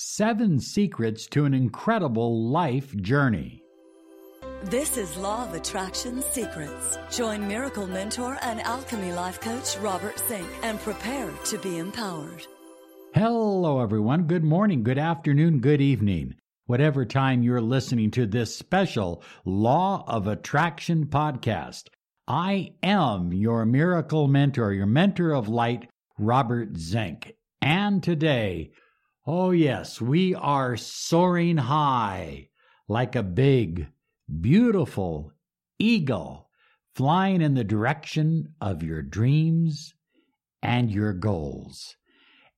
Seven Secrets to an Incredible Life Journey. This is Law of Attraction Secrets. Join Miracle Mentor and Alchemy Life Coach Robert Zink and prepare to be empowered. Hello, everyone. Good morning, good afternoon, good evening. Whatever time you're listening to this special Law of Attraction podcast, I am your miracle mentor, your mentor of light, Robert Zink. And today, oh yes, we are soaring high like a big, beautiful eagle flying in the direction of your dreams and your goals.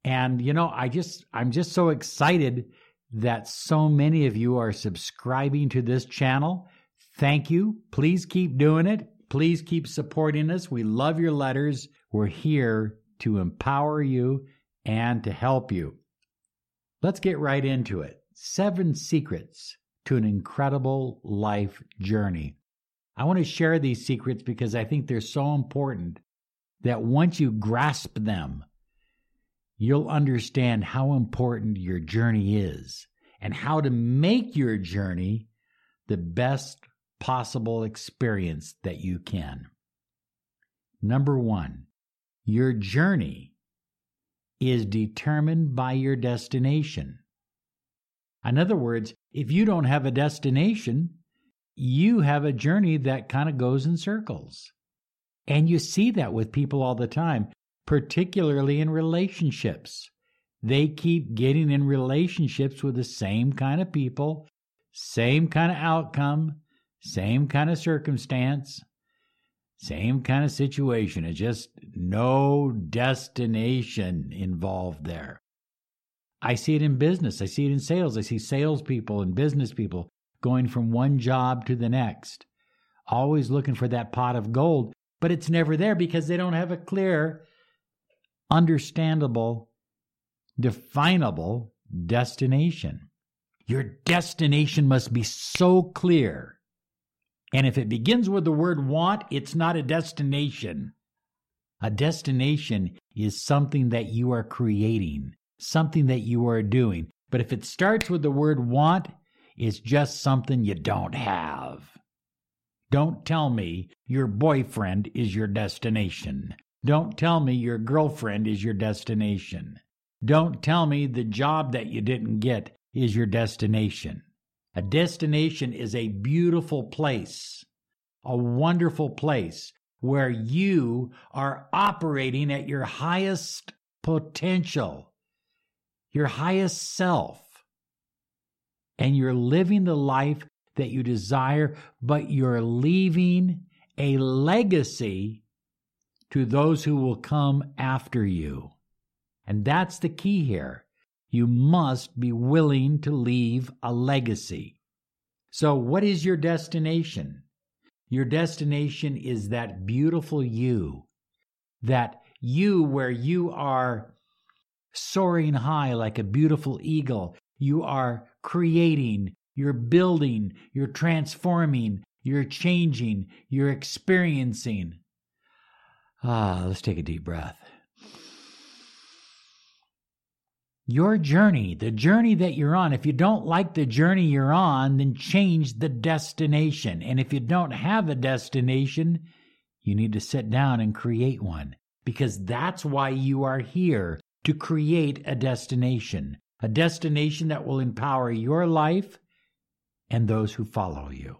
And you know, I just I'm just so excited that so many of you are subscribing to this channel. Thank you. Please keep doing it. Please keep supporting us. We love your letters. We're here to empower you and to help you. Let's get right into it. Seven secrets to an incredible life journey. I want to share these secrets because I think they're so important that once you grasp them, you'll understand how important your journey is and how to make your journey the best possible experience that you can. Number one, your journey is determined by your destination. In other words, if you don't have a destination, you have a journey that kind of goes in circles. And you see that with people all the time, particularly in relationships. They keep getting in relationships with the same kind of people, same kind of outcome, same kind of circumstance, same kind of situation. It's just no destination involved there. I see it in business. I see it in sales. I see salespeople and business people going from one job to the next, always looking for that pot of gold, but it's never there because they don't have a clear, understandable, definable destination. Your destination must be so clear and if it begins with the word want, it's not a destination. A destination is something that you are creating, something that you are doing. But if it starts with the word want, it's just something you don't have. Don't tell me your boyfriend is your destination. Don't tell me your girlfriend is your destination. Don't tell me the job that you didn't get is your destination. A destination is a beautiful place, a wonderful place where you are operating at your highest potential, your highest self, and you're living the life that you desire, but you're leaving a legacy to those who will come after you. And that's the key here you must be willing to leave a legacy. So, what is your destination? Your destination is that beautiful you, that you where you are soaring high like a beautiful eagle. You are creating, you're building, you're transforming, you're changing, you're experiencing. Ah, let's take a deep breath. Your journey, the journey that you're on. If you don't like the journey you're on, then change the destination. And if you don't have a destination, you need to sit down and create one because that's why you are here to create a destination, a destination that will empower your life and those who follow you.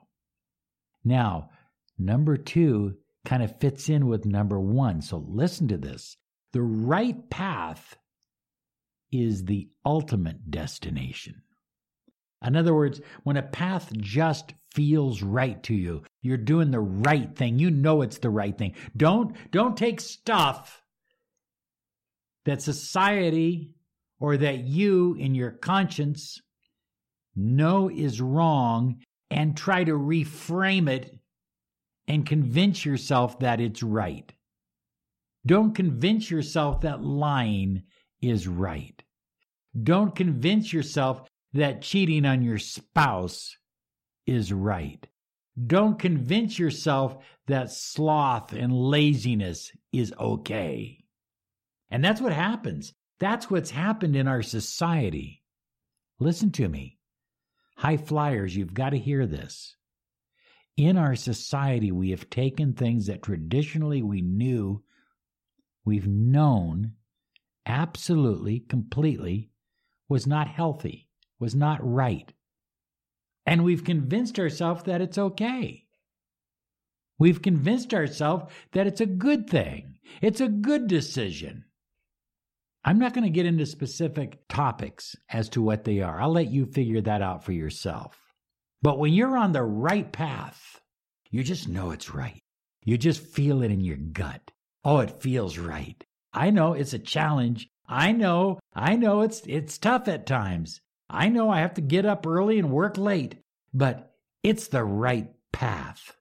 Now, number two kind of fits in with number one. So listen to this. The right path is the ultimate destination. In other words, when a path just feels right to you, you're doing the right thing. You know it's the right thing. Don't don't take stuff that society or that you in your conscience know is wrong and try to reframe it and convince yourself that it's right. Don't convince yourself that lying is right. Don't convince yourself that cheating on your spouse is right. Don't convince yourself that sloth and laziness is okay. And that's what happens. That's what's happened in our society. Listen to me. High flyers, you've got to hear this. In our society, we have taken things that traditionally we knew, we've known absolutely, completely, was not healthy, was not right. And we've convinced ourselves that it's okay. We've convinced ourselves that it's a good thing. It's a good decision. I'm not going to get into specific topics as to what they are. I'll let you figure that out for yourself. But when you're on the right path, you just know it's right. You just feel it in your gut. Oh, it feels right. I know it's a challenge. I know, I know it's it's tough at times. I know I have to get up early and work late, but it's the right path.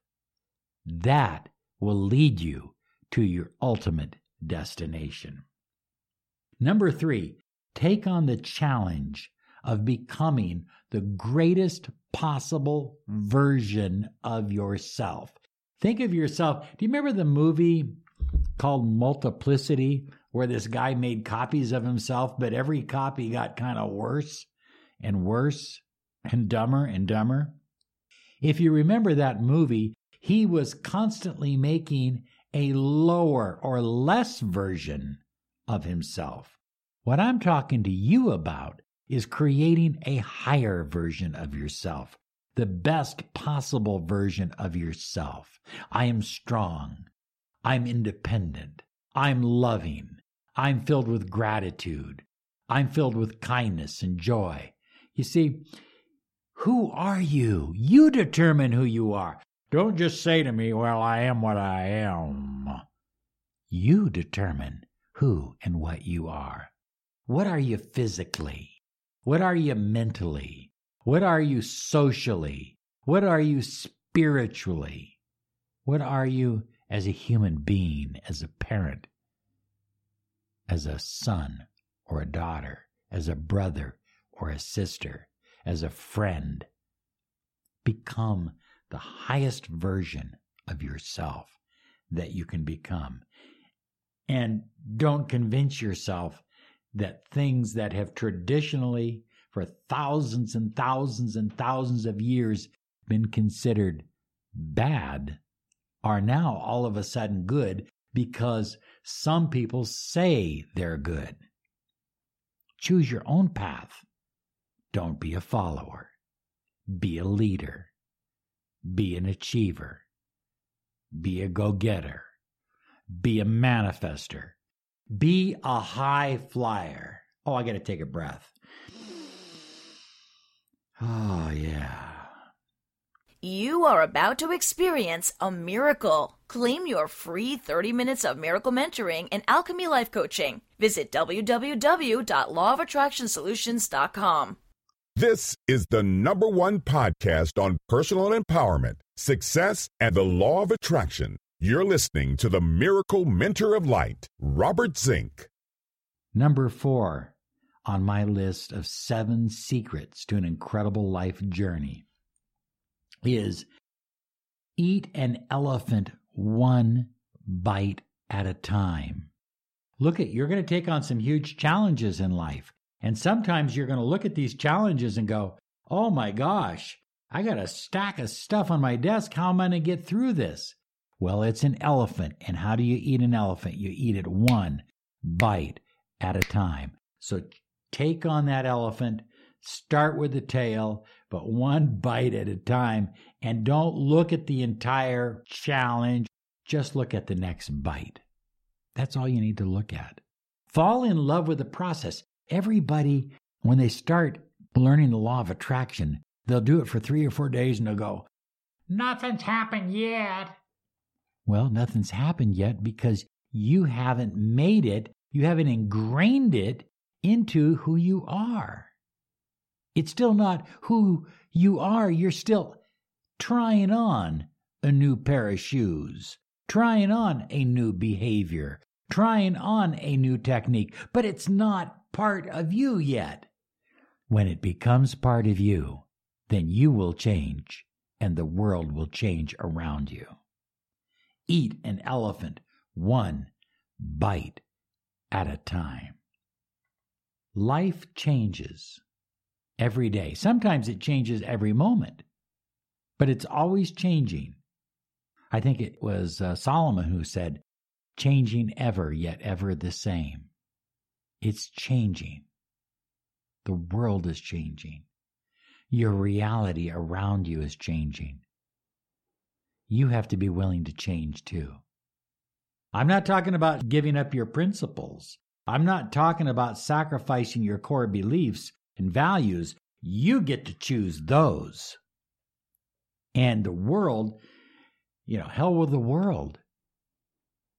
That will lead you to your ultimate destination. Number three, take on the challenge of becoming the greatest possible version of yourself. Think of yourself. Do you remember the movie called Multiplicity, where this guy made copies of himself, but every copy got kind of worse and worse and dumber and dumber? If you remember that movie, he was constantly making a lower or less version of himself. What I'm talking to you about is creating a higher version of yourself, the best possible version of yourself. I am strong. I'm independent. I'm loving. I'm filled with gratitude. I'm filled with kindness and joy. You see, who are you? You determine who you are. Don't just say to me, Well, I am what I am. You determine who and what you are. What are you physically? What are you mentally? What are you socially? What are you spiritually? What are you as a human being, as a parent, as a son or a daughter, as a brother or a sister, as a friend? Become the highest version of yourself that you can become. And don't convince yourself that things that have traditionally, for thousands and thousands and thousands of years, been considered bad are now all of a sudden good because some people say they're good. Choose your own path. Don't be a follower. Be a leader. Be an achiever. Be a go getter. Be a manifester. Be a high flyer. Oh, I got to take a breath. Oh, yeah. You are about to experience a miracle. Claim your free 30 minutes of miracle mentoring and alchemy life coaching. Visit www.lawofattractionsolutions.com. This is the number one podcast on personal empowerment, success, and the law of attraction. You're listening to the Miracle Mentor of Light, Robert Zink. Number four on my list of seven secrets to an incredible life journey is eat an elephant one bite at a time. Look at, you're going to take on some huge challenges in life. And sometimes you're going to look at these challenges and go, oh my gosh, I got a stack of stuff on my desk. How am I going to get through this? Well, it's an elephant. And how do you eat an elephant? You eat it one bite at a time. So take on that elephant, start with the tail, but one bite at a time. And don't look at the entire challenge, just look at the next bite. That's all you need to look at. Fall in love with the process. Everybody, when they start learning the law of attraction, they'll do it for three or four days and they'll go, Nothing's happened yet. Well, nothing's happened yet because you haven't made it, you haven't ingrained it into who you are. It's still not who you are. You're still trying on a new pair of shoes, trying on a new behavior, trying on a new technique, but it's not part of you yet. When it becomes part of you, then you will change and the world will change around you eat an elephant one bite at a time. Life changes every day. Sometimes it changes every moment, but it's always changing. I think it was uh, Solomon who said, changing ever, yet ever the same. It's changing. The world is changing. Your reality around you is changing. You have to be willing to change too. I'm not talking about giving up your principles. I'm not talking about sacrificing your core beliefs and values. You get to choose those. And the world, you know, hell with the world.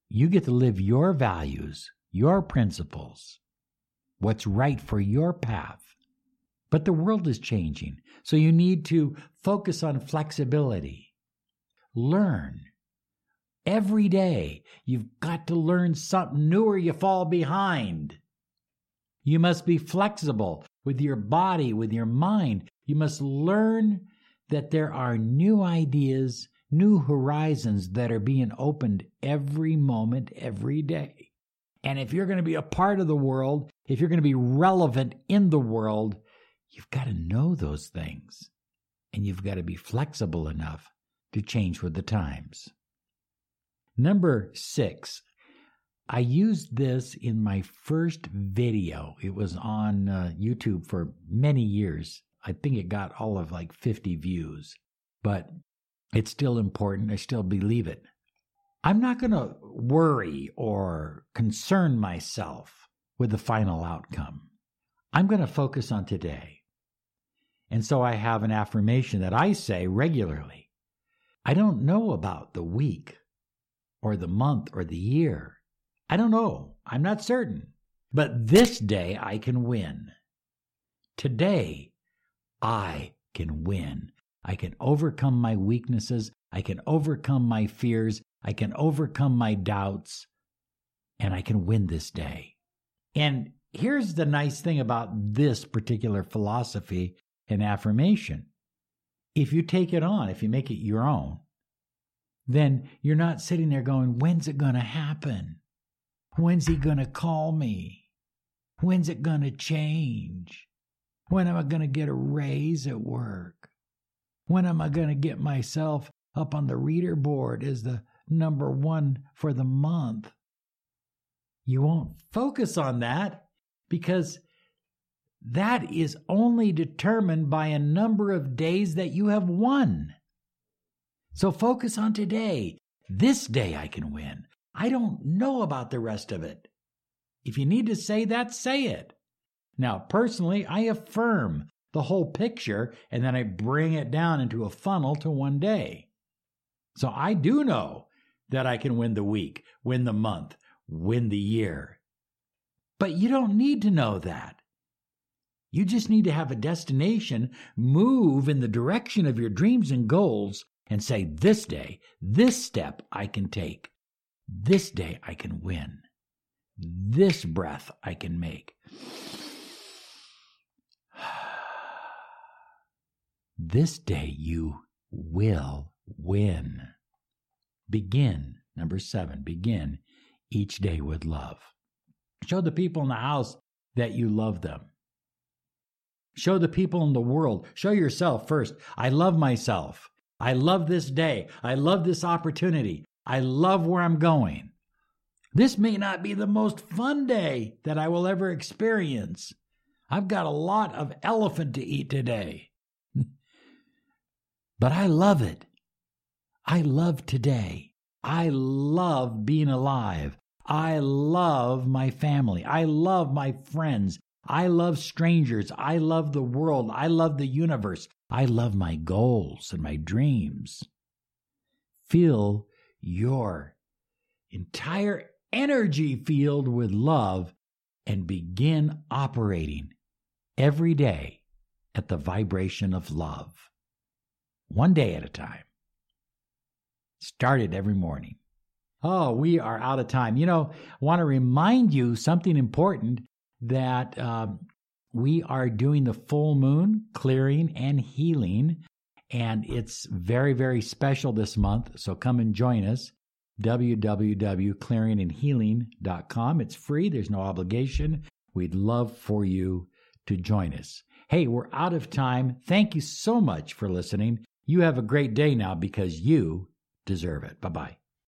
You get to live your values, your principles, what's right for your path. But the world is changing, so you need to focus on flexibility. Learn. Every day, you've got to learn something new or you fall behind. You must be flexible with your body, with your mind. You must learn that there are new ideas, new horizons that are being opened every moment, every day. And if you're going to be a part of the world, if you're going to be relevant in the world, You've got to know those things, and you've got to be flexible enough to change with the times. Number six, I used this in my first video. It was on uh, YouTube for many years. I think it got all of like 50 views, but it's still important. I still believe it. I'm not going to worry or concern myself with the final outcome. I'm going to focus on today. And so I have an affirmation that I say regularly. I don't know about the week or the month or the year. I don't know. I'm not certain. But this day I can win. Today I can win. I can overcome my weaknesses. I can overcome my fears. I can overcome my doubts. And I can win this day. And here's the nice thing about this particular philosophy and affirmation. If you take it on, if you make it your own, then you're not sitting there going, When's it going to happen? When's he going to call me? When's it going to change? When am I going to get a raise at work? When am I going to get myself up on the reader board as the number one for the month? You won't focus on that because that is only determined by a number of days that you have won. So focus on today. This day I can win. I don't know about the rest of it. If you need to say that, say it. Now, personally, I affirm the whole picture and then I bring it down into a funnel to one day. So I do know that I can win the week, win the month, win the year. But you don't need to know that. You just need to have a destination, move in the direction of your dreams and goals, and say, This day, this step I can take. This day I can win. This breath I can make. This day you will win. Begin, number seven, begin each day with love. Show the people in the house that you love them. Show the people in the world. Show yourself first. I love myself. I love this day. I love this opportunity. I love where I'm going. This may not be the most fun day that I will ever experience. I've got a lot of elephant to eat today. but I love it. I love today. I love being alive. I love my family. I love my friends. I love strangers. I love the world. I love the universe. I love my goals and my dreams. Fill your entire energy field with love and begin operating every day at the vibration of love. One day at a time. Start it every morning. Oh, we are out of time. You know, I want to remind you something important that um, we are doing the full moon clearing and healing. And it's very, very special this month. So come and join us. www.clearingandhealing.com. It's free, there's no obligation. We'd love for you to join us. Hey, we're out of time. Thank you so much for listening. You have a great day now because you deserve it. Bye bye.